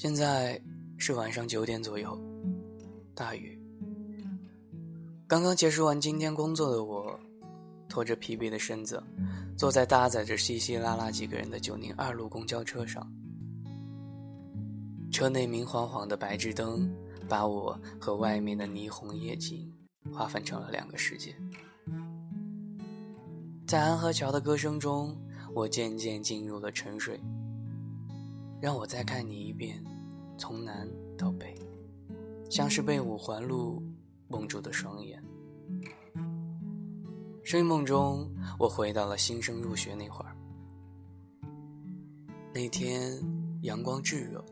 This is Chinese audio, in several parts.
现在是晚上九点左右，大雨。刚刚结束完今天工作的我，拖着疲惫的身子，坐在搭载着稀稀拉拉几个人的九零二路公交车上。车内明晃晃的白炽灯，把我和外面的霓虹夜景划分成了两个世界。在安河桥的歌声中，我渐渐进入了沉睡。让我再看你一遍，从南到北，像是被五环路蒙住的双眼。睡梦中，我回到了新生入学那会儿。那天阳光炙热，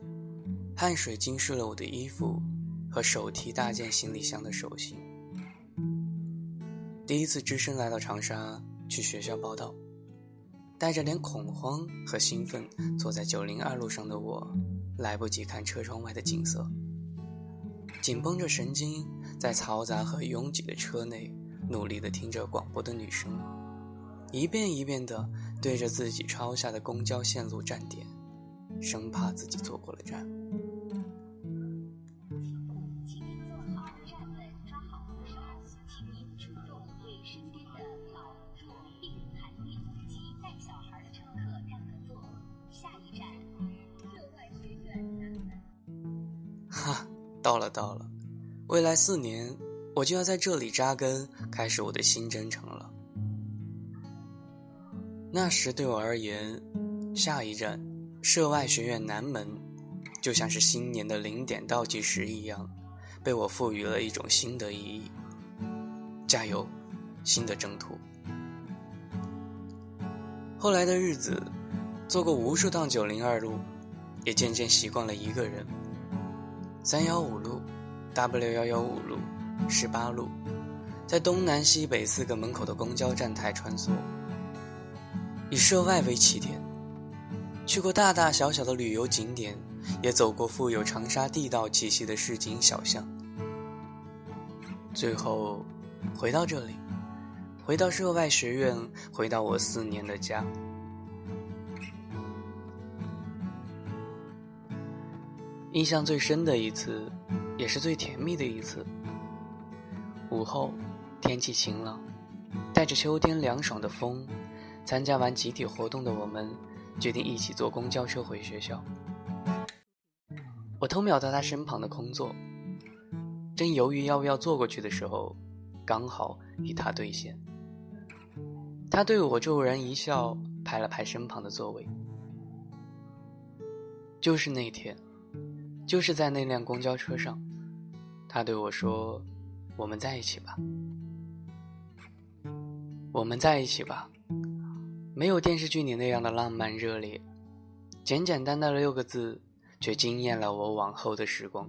汗水浸湿了我的衣服和手提大件行李箱的手心。第一次只身来到长沙去学校报道。带着点恐慌和兴奋，坐在九零二路上的我，来不及看车窗外的景色，紧绷着神经，在嘈杂和拥挤的车内，努力地听着广播的女声，一遍一遍地对着自己抄下的公交线路站点，生怕自己错过了站。到了到了，未来四年我就要在这里扎根，开始我的新征程了。那时对我而言，下一站涉外学院南门，就像是新年的零点倒计时一样，被我赋予了一种新的意义。加油，新的征途。后来的日子，坐过无数趟九零二路，也渐渐习惯了一个人。三幺五路，W 幺幺五路，十八路，在东南西北四个门口的公交站台穿梭，以涉外为起点，去过大大小小的旅游景点，也走过富有长沙地道气息的市井小巷，最后回到这里，回到涉外学院，回到我四年的家。印象最深的一次，也是最甜蜜的一次。午后，天气晴朗，带着秋天凉爽的风，参加完集体活动的我们，决定一起坐公交车回学校。我偷瞄到他身旁的空座，正犹豫要不要坐过去的时候，刚好与他对线。他对我骤然一笑，拍了拍身旁的座位。就是那天。就是在那辆公交车上，他对我说：“我们在一起吧，我们在一起吧。”没有电视剧里那样的浪漫热烈，简简单单的六个字，却惊艳了我往后的时光。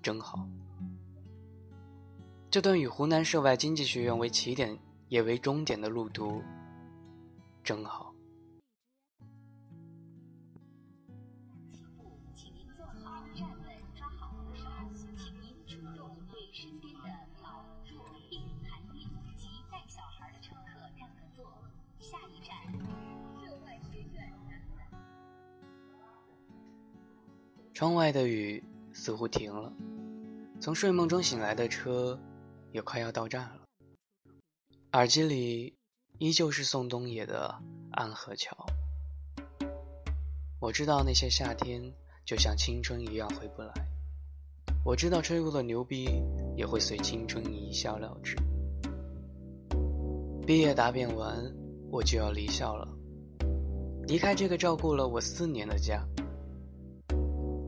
真好，这段以湖南涉外经济学院为起点也为终点的路途，正好。窗外的雨似乎停了，从睡梦中醒来的车也快要到站了。耳机里依旧是宋冬野的《安河桥》。我知道那些夏天就像青春一样回不来，我知道吹过的牛逼也会随青春一笑了之。毕业答辩完，我就要离校了，离开这个照顾了我四年的家。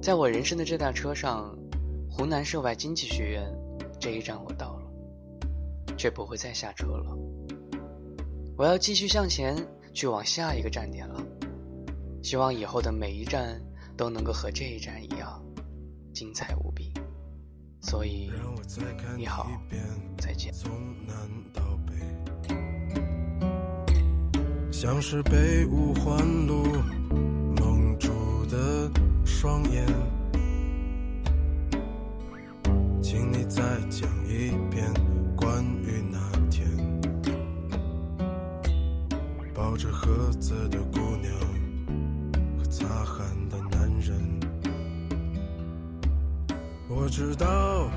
在我人生的这辆车上，湖南涉外经济学院这一站我到了，却不会再下车了。我要继续向前去往下一个站点了。希望以后的每一站都能够和这一站一样精彩无比。所以，你好，再见。像是被五环路。双眼，请你再讲一遍关于那天抱着盒子的姑娘和擦汗的男人。我知道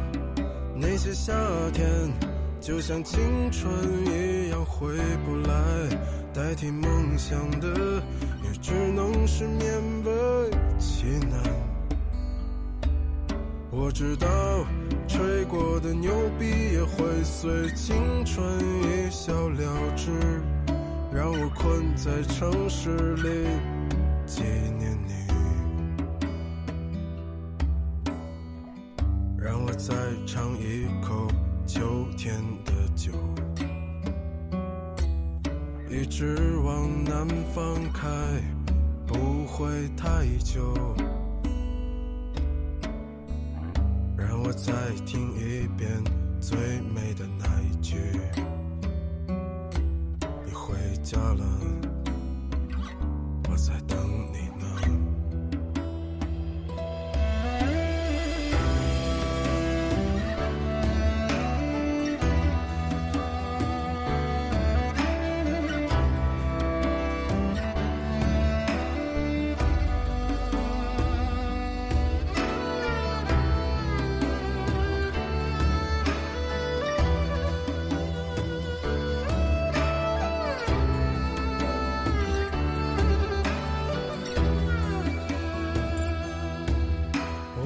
那些夏天就像青春一样回不来，代替梦想的也只能是面包其难。我知道吹过的牛逼也会随青春一笑了之，让我困在城市里纪念你。让我再尝一口秋天的酒，一直往南方开，会太久。让我再听一遍最美的那一句：你回家了，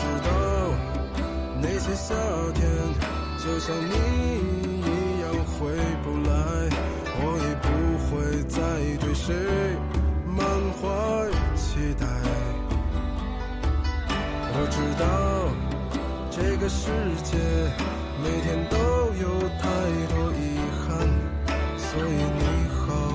我知道那些夏天就像你一样回不来，我已不会再对谁满怀期待。我知道这个世界每天都有太多遗憾，所以你好。